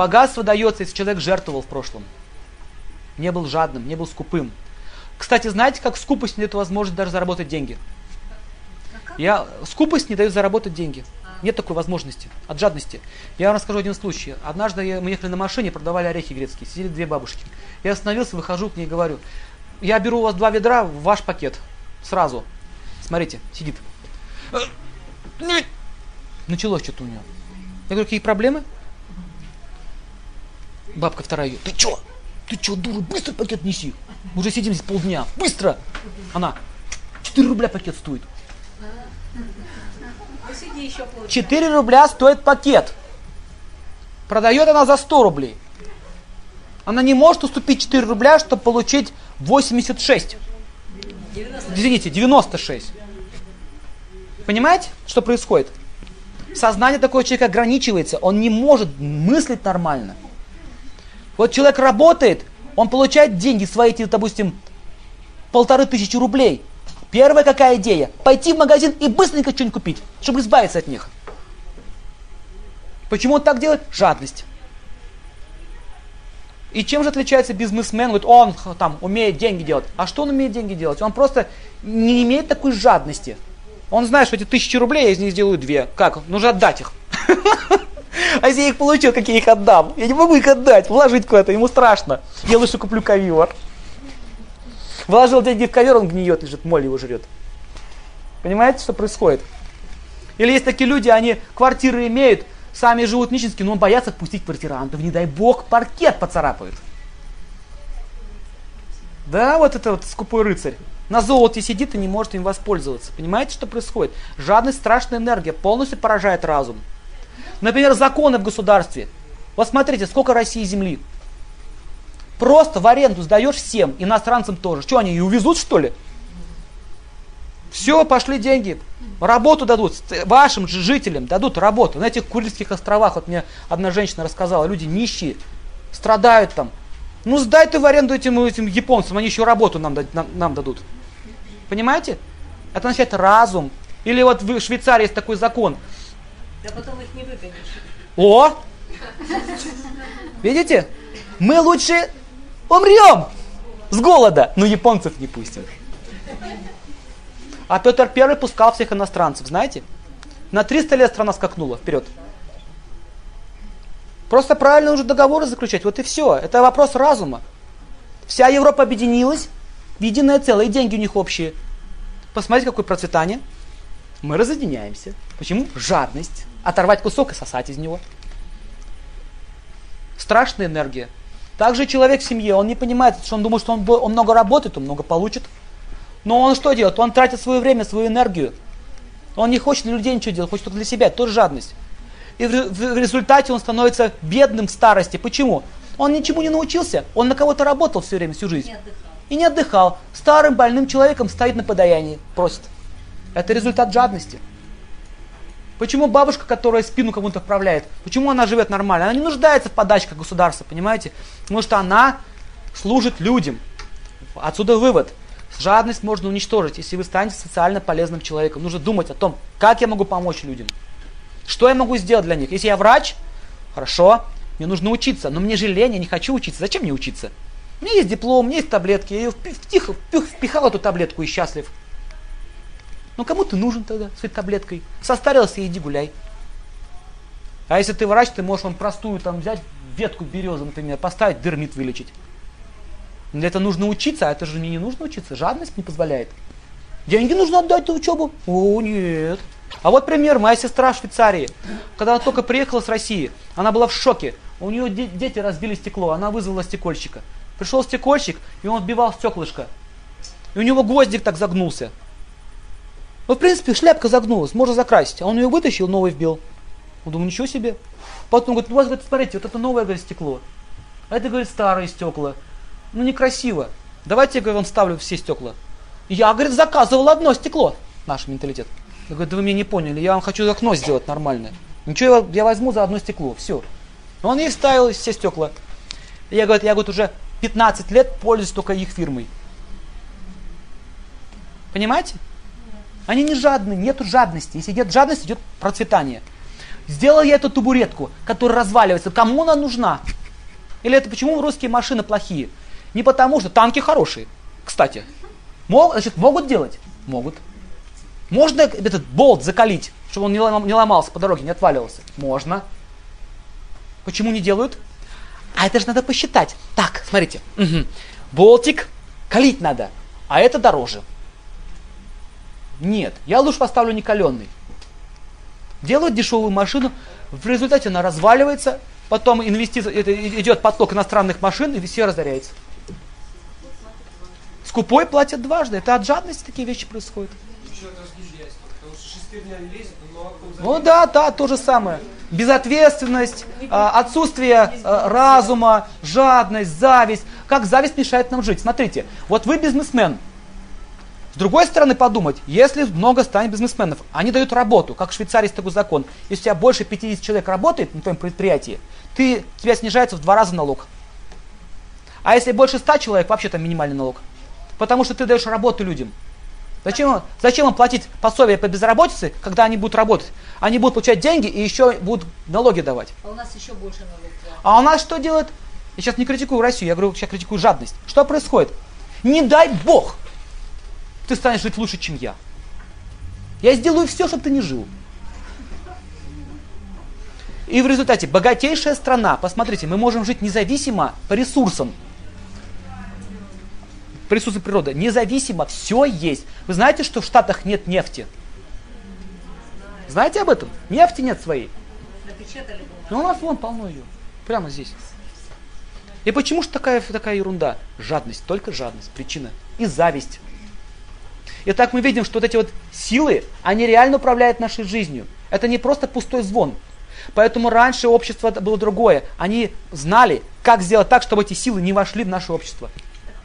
Богатство дается, если человек жертвовал в прошлом. Не был жадным, не был скупым. Кстати, знаете, как скупость не дает возможность даже заработать деньги? Я, скупость не дает заработать деньги. Нет такой возможности от жадности. Я вам расскажу один случай. Однажды я, мы ехали на машине, продавали орехи грецкие, сидели две бабушки. Я остановился, выхожу к ней и говорю, я беру у вас два ведра в ваш пакет. Сразу. Смотрите, сидит. Началось что-то у нее. Я говорю, какие проблемы? Бабка вторая, ты чё? Ты чё, дура, быстро пакет неси. Мы уже сидим здесь полдня. Быстро! Она, 4 рубля пакет стоит. 4 рубля стоит пакет. Продает она за 100 рублей. Она не может уступить 4 рубля, чтобы получить 86. 90. Извините, 96. Понимаете, что происходит? Сознание такого человека ограничивается, он не может мыслить нормально. Вот человек работает, он получает деньги свои, допустим, полторы тысячи рублей. Первая какая идея? Пойти в магазин и быстренько что-нибудь купить, чтобы избавиться от них. Почему он так делает? Жадность. И чем же отличается бизнесмен? Говорит, он там умеет деньги делать. А что он умеет деньги делать? Он просто не имеет такой жадности. Он знает, что эти тысячи рублей я из них сделаю две. Как? Нужно отдать их. А если я их получил, как я их отдам? Я не могу их отдать, вложить куда-то, ему страшно. Я лучше куплю ковер. Вложил деньги в ковер, он гниет, лежит, моль его жрет. Понимаете, что происходит? Или есть такие люди, они квартиры имеют, сами живут нищенски, но боятся впустить квартирантов, не дай бог, паркет поцарапают. Да, вот это вот скупой рыцарь. На золоте сидит и не может им воспользоваться. Понимаете, что происходит? Жадность, страшная энергия, полностью поражает разум. Например, законы в государстве. Вот смотрите, сколько России земли. Просто в аренду сдаешь всем, иностранцам тоже. Что, они и увезут, что ли? Все, пошли деньги. Работу дадут, вашим же жителям дадут работу. На этих Курильских островах, вот мне одна женщина рассказала, люди нищие, страдают там. Ну сдай ты в аренду этим, этим японцам, они еще работу нам, нам, нам дадут. Понимаете? Это означает разум. Или вот в Швейцарии есть такой закон. Да потом их не выгонишь. О! Видите? Мы лучше умрем с голода, но японцев не пустим. А Петр Первый пускал всех иностранцев, знаете? На 300 лет страна скакнула вперед. Просто правильно уже договоры заключать, вот и все. Это вопрос разума. Вся Европа объединилась в единое целое, и деньги у них общие. Посмотрите, какое процветание. Мы разъединяемся. Почему? Жадность оторвать кусок и сосать из него. Страшная энергия. Также человек в семье, он не понимает, что он думает, что он, он много работает, он много получит. Но он что делает? Он тратит свое время, свою энергию. Он не хочет для людей ничего делать, хочет только для себя. Тоже жадность. И в, в, в результате он становится бедным в старости. Почему? Он ничему не научился. Он на кого-то работал все время, всю жизнь. Не и не отдыхал. Старым больным человеком стоит на подаянии, просит. Это результат жадности. Почему бабушка, которая спину кому-то вправляет, почему она живет нормально? Она не нуждается в подачках государства, понимаете? Потому что она служит людям. Отсюда вывод. Жадность можно уничтожить, если вы станете социально полезным человеком. Нужно думать о том, как я могу помочь людям. Что я могу сделать для них? Если я врач, хорошо, мне нужно учиться, но мне же лень, я не хочу учиться. Зачем мне учиться? У меня есть диплом, у меня есть таблетки, я ее втихо впихал эту таблетку и счастлив. Ну кому ты нужен тогда с этой таблеткой? Состарился, иди гуляй. А если ты врач, ты можешь он простую там взять ветку березы, например, поставить, дермит вылечить. Для этого нужно учиться, а это же мне не нужно учиться, жадность не позволяет. Деньги нужно отдать на учебу? О, нет. А вот пример, моя сестра в Швейцарии, когда она только приехала с России, она была в шоке. У нее дети разбили стекло, она вызвала стекольщика. Пришел стекольщик, и он отбивал стеклышко. И у него гвоздик так загнулся. Ну, в принципе, шляпка загнулась, можно закрасить. А он ее вытащил, новый вбил. Он думал, ничего себе. Потом говорит, у вас, говорит, смотрите, вот это новое, говорит, стекло. А это, говорит, старые стекла. Ну, некрасиво. Давайте, я, говорю, вам ставлю все стекла. Я, говорит, заказывал одно стекло. Наш менталитет. Я говорю, да вы меня не поняли, я вам хочу окно сделать нормальное. Ничего, я, я возьму за одно стекло, все. Он ей вставил все стекла. Я, говорю, я, говорит, уже 15 лет пользуюсь только их фирмой. Понимаете? Они не жадны, нету жадности. Если идет жадность, идет процветание. Сделал я эту табуретку, которая разваливается. Кому она нужна? Или это почему русские машины плохие? Не потому, что танки хорошие, кстати. Мог, значит, могут делать? Могут. Можно этот болт закалить, чтобы он не ломался по дороге, не отваливался? Можно. Почему не делают? А это же надо посчитать. Так, смотрите. Угу. Болтик калить надо, а это дороже. Нет, я лучше поставлю не каленый. Делают дешевую машину, в результате она разваливается, потом инвестиция, это идет поток иностранных машин, и все разоряется. Скупой платят дважды. Это от жадности такие вещи происходят. Ну да, да, то же самое. Безответственность, а, отсутствие а, разума, жадность, зависть. Как зависть мешает нам жить? Смотрите, вот вы бизнесмен. С другой стороны подумать, если много станет бизнесменов, они дают работу, как в Швейцарии есть такой закон. Если у тебя больше 50 человек работает на твоем предприятии, ты, тебя снижается в два раза налог. А если больше 100 человек, вообще там минимальный налог. Потому что ты даешь работу людям. Зачем, зачем им платить пособие по безработице, когда они будут работать? Они будут получать деньги и еще будут налоги давать. А у нас еще больше налогов. А у нас что делают? Я сейчас не критикую Россию, я говорю, сейчас критикую жадность. Что происходит? Не дай Бог, ты станешь жить лучше, чем я. Я сделаю все, чтобы ты не жил. И в результате богатейшая страна, посмотрите, мы можем жить независимо по ресурсам присутствие природы. Независимо, все есть. Вы знаете, что в Штатах нет нефти? Знаете об этом? Нефти нет своей. Ну у нас вон полно ее. Прямо здесь. И почему же такая, такая ерунда? Жадность, только жадность, причина. И зависть. И так мы видим, что вот эти вот силы, они реально управляют нашей жизнью. Это не просто пустой звон. Поэтому раньше общество было другое. Они знали, как сделать так, чтобы эти силы не вошли в наше общество.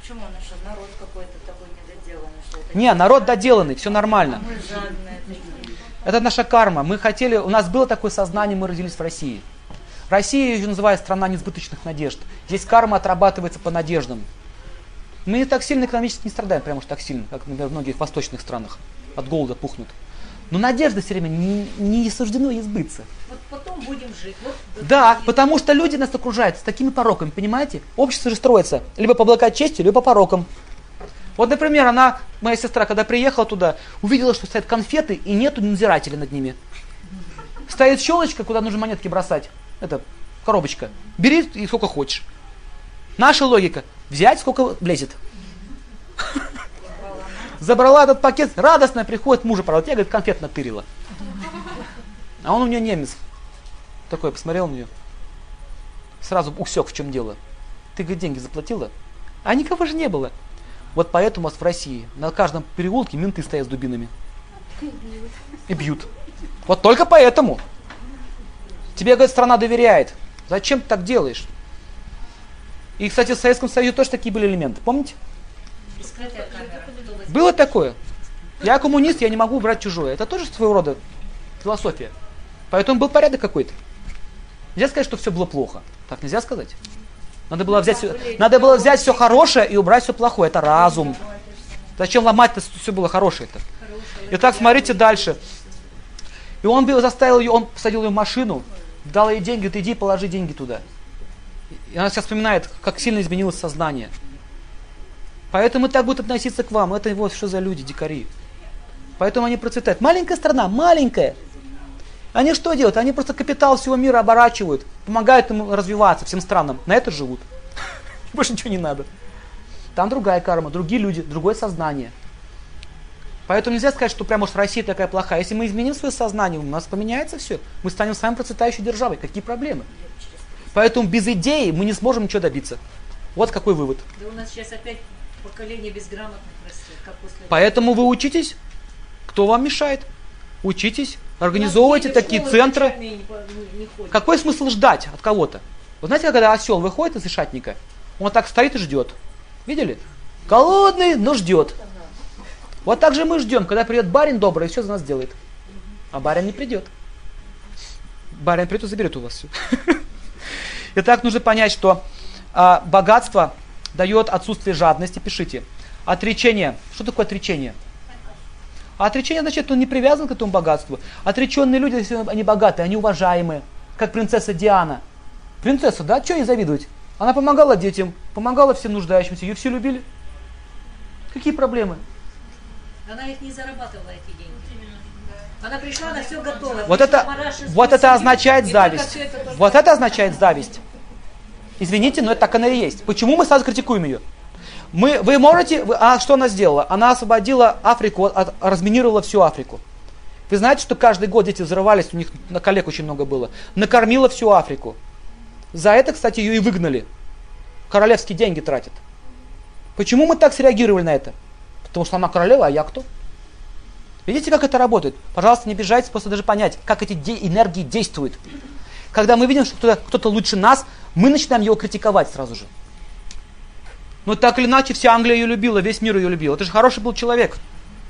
Почему наш народ какой-то такой недоделанный? Не, народ доделанный, все нормально. Это наша карма. Мы хотели, у нас было такое сознание, мы родились в России. Россия ее называют страна несбыточных надежд. Здесь карма отрабатывается по надеждам. Мы не так сильно экономически не страдаем, прямо уж так сильно, как, например, в многих восточных странах. От голода пухнут. Но надежда все время не, не суждено ей сбыться. Вот потом будем жить. Вот, да, потому что люди нас окружают с такими пороками, понимаете? Общество же строится либо по благочестию, либо по порокам. Вот, например, она, моя сестра, когда приехала туда, увидела, что стоят конфеты и нету надзирателя над ними. Стоит щелочка, куда нужно монетки бросать. Это коробочка. Бери и сколько хочешь. Наша логика. Взять сколько влезет. Забрала этот пакет, радостно приходит мужа, правда, я, говорит, конфет натырила. А он у нее немец. Такой, посмотрел на нее. Сразу усек, в чем дело. Ты, говорит, деньги заплатила? А никого же не было. Вот поэтому у нас в России на каждом переулке менты стоят с дубинами. И бьют. Вот только поэтому. Тебе, говорит, страна доверяет. Зачем ты так делаешь? И, кстати, в Советском Союзе тоже такие были элементы. Помните? Было такое. Я коммунист, я не могу брать чужое. Это тоже своего рода философия. Поэтому был порядок какой-то. Нельзя сказать, что все было плохо. Так нельзя сказать. Надо было взять, все, надо было взять все хорошее и убрать все плохое. Это разум. Зачем ломать-то все было хорошее-то? Итак, смотрите дальше. И он заставил ее, он посадил ее в машину, дал ей деньги, говорит, иди положи деньги туда. И она сейчас вспоминает, как сильно изменилось сознание. Поэтому так будут относиться к вам. Это вот что за люди, дикари. Поэтому они процветают. Маленькая страна, маленькая. Они что делают? Они просто капитал всего мира оборачивают, помогают ему развиваться, всем странам. На это живут. Больше ничего не надо. Там другая карма, другие люди, другое сознание. Поэтому нельзя сказать, что прямо уж Россия такая плохая. Если мы изменим свое сознание, у нас поменяется все. Мы станем самой процветающей державой. Какие проблемы? Поэтому без идеи мы не сможем ничего добиться. Вот какой вывод. Да у нас сейчас опять поколение безграмотных растет. Как после... Поэтому вы учитесь. Кто вам мешает? Учитесь, организовывайте такие центры. Не, не, не Какой смысл ждать от кого-то? Вы знаете, когда осел выходит из ишатника, он так стоит и ждет. Видели? Голодный, но ждет. Вот так же мы ждем, когда придет барин добрый и все за нас делает. А барин не придет. Барин придет и заберет у вас все. Итак, нужно понять, что а, богатство дает отсутствие жадности. Пишите. Отречение. Что такое отречение? А отречение значит, он не привязан к этому богатству. Отреченные люди, если они богатые, они уважаемые, как принцесса Диана. Принцесса, да, что ей завидовать? Она помогала детям, помогала всем нуждающимся, ее все любили. Какие проблемы? Она их не зарабатывала, эти деньги. Она пришла, на все готово. Вот это, вот это означает зависть. Вот это означает зависть. Извините, но это так она и есть. Почему мы сразу критикуем ее? Мы, вы можете, вы, а что она сделала? Она освободила Африку, от, разминировала всю Африку. Вы знаете, что каждый год дети взрывались, у них на коллег очень много было. Накормила всю Африку. За это, кстати, ее и выгнали. Королевские деньги тратят. Почему мы так среагировали на это? Потому что она королева, а я кто? Видите, как это работает? Пожалуйста, не обижайтесь, просто даже понять, как эти де- энергии действуют. Когда мы видим, что кто-то, кто-то лучше нас, мы начинаем его критиковать сразу же. Но так или иначе, вся Англия ее любила, весь мир ее любил. Это же хороший был человек.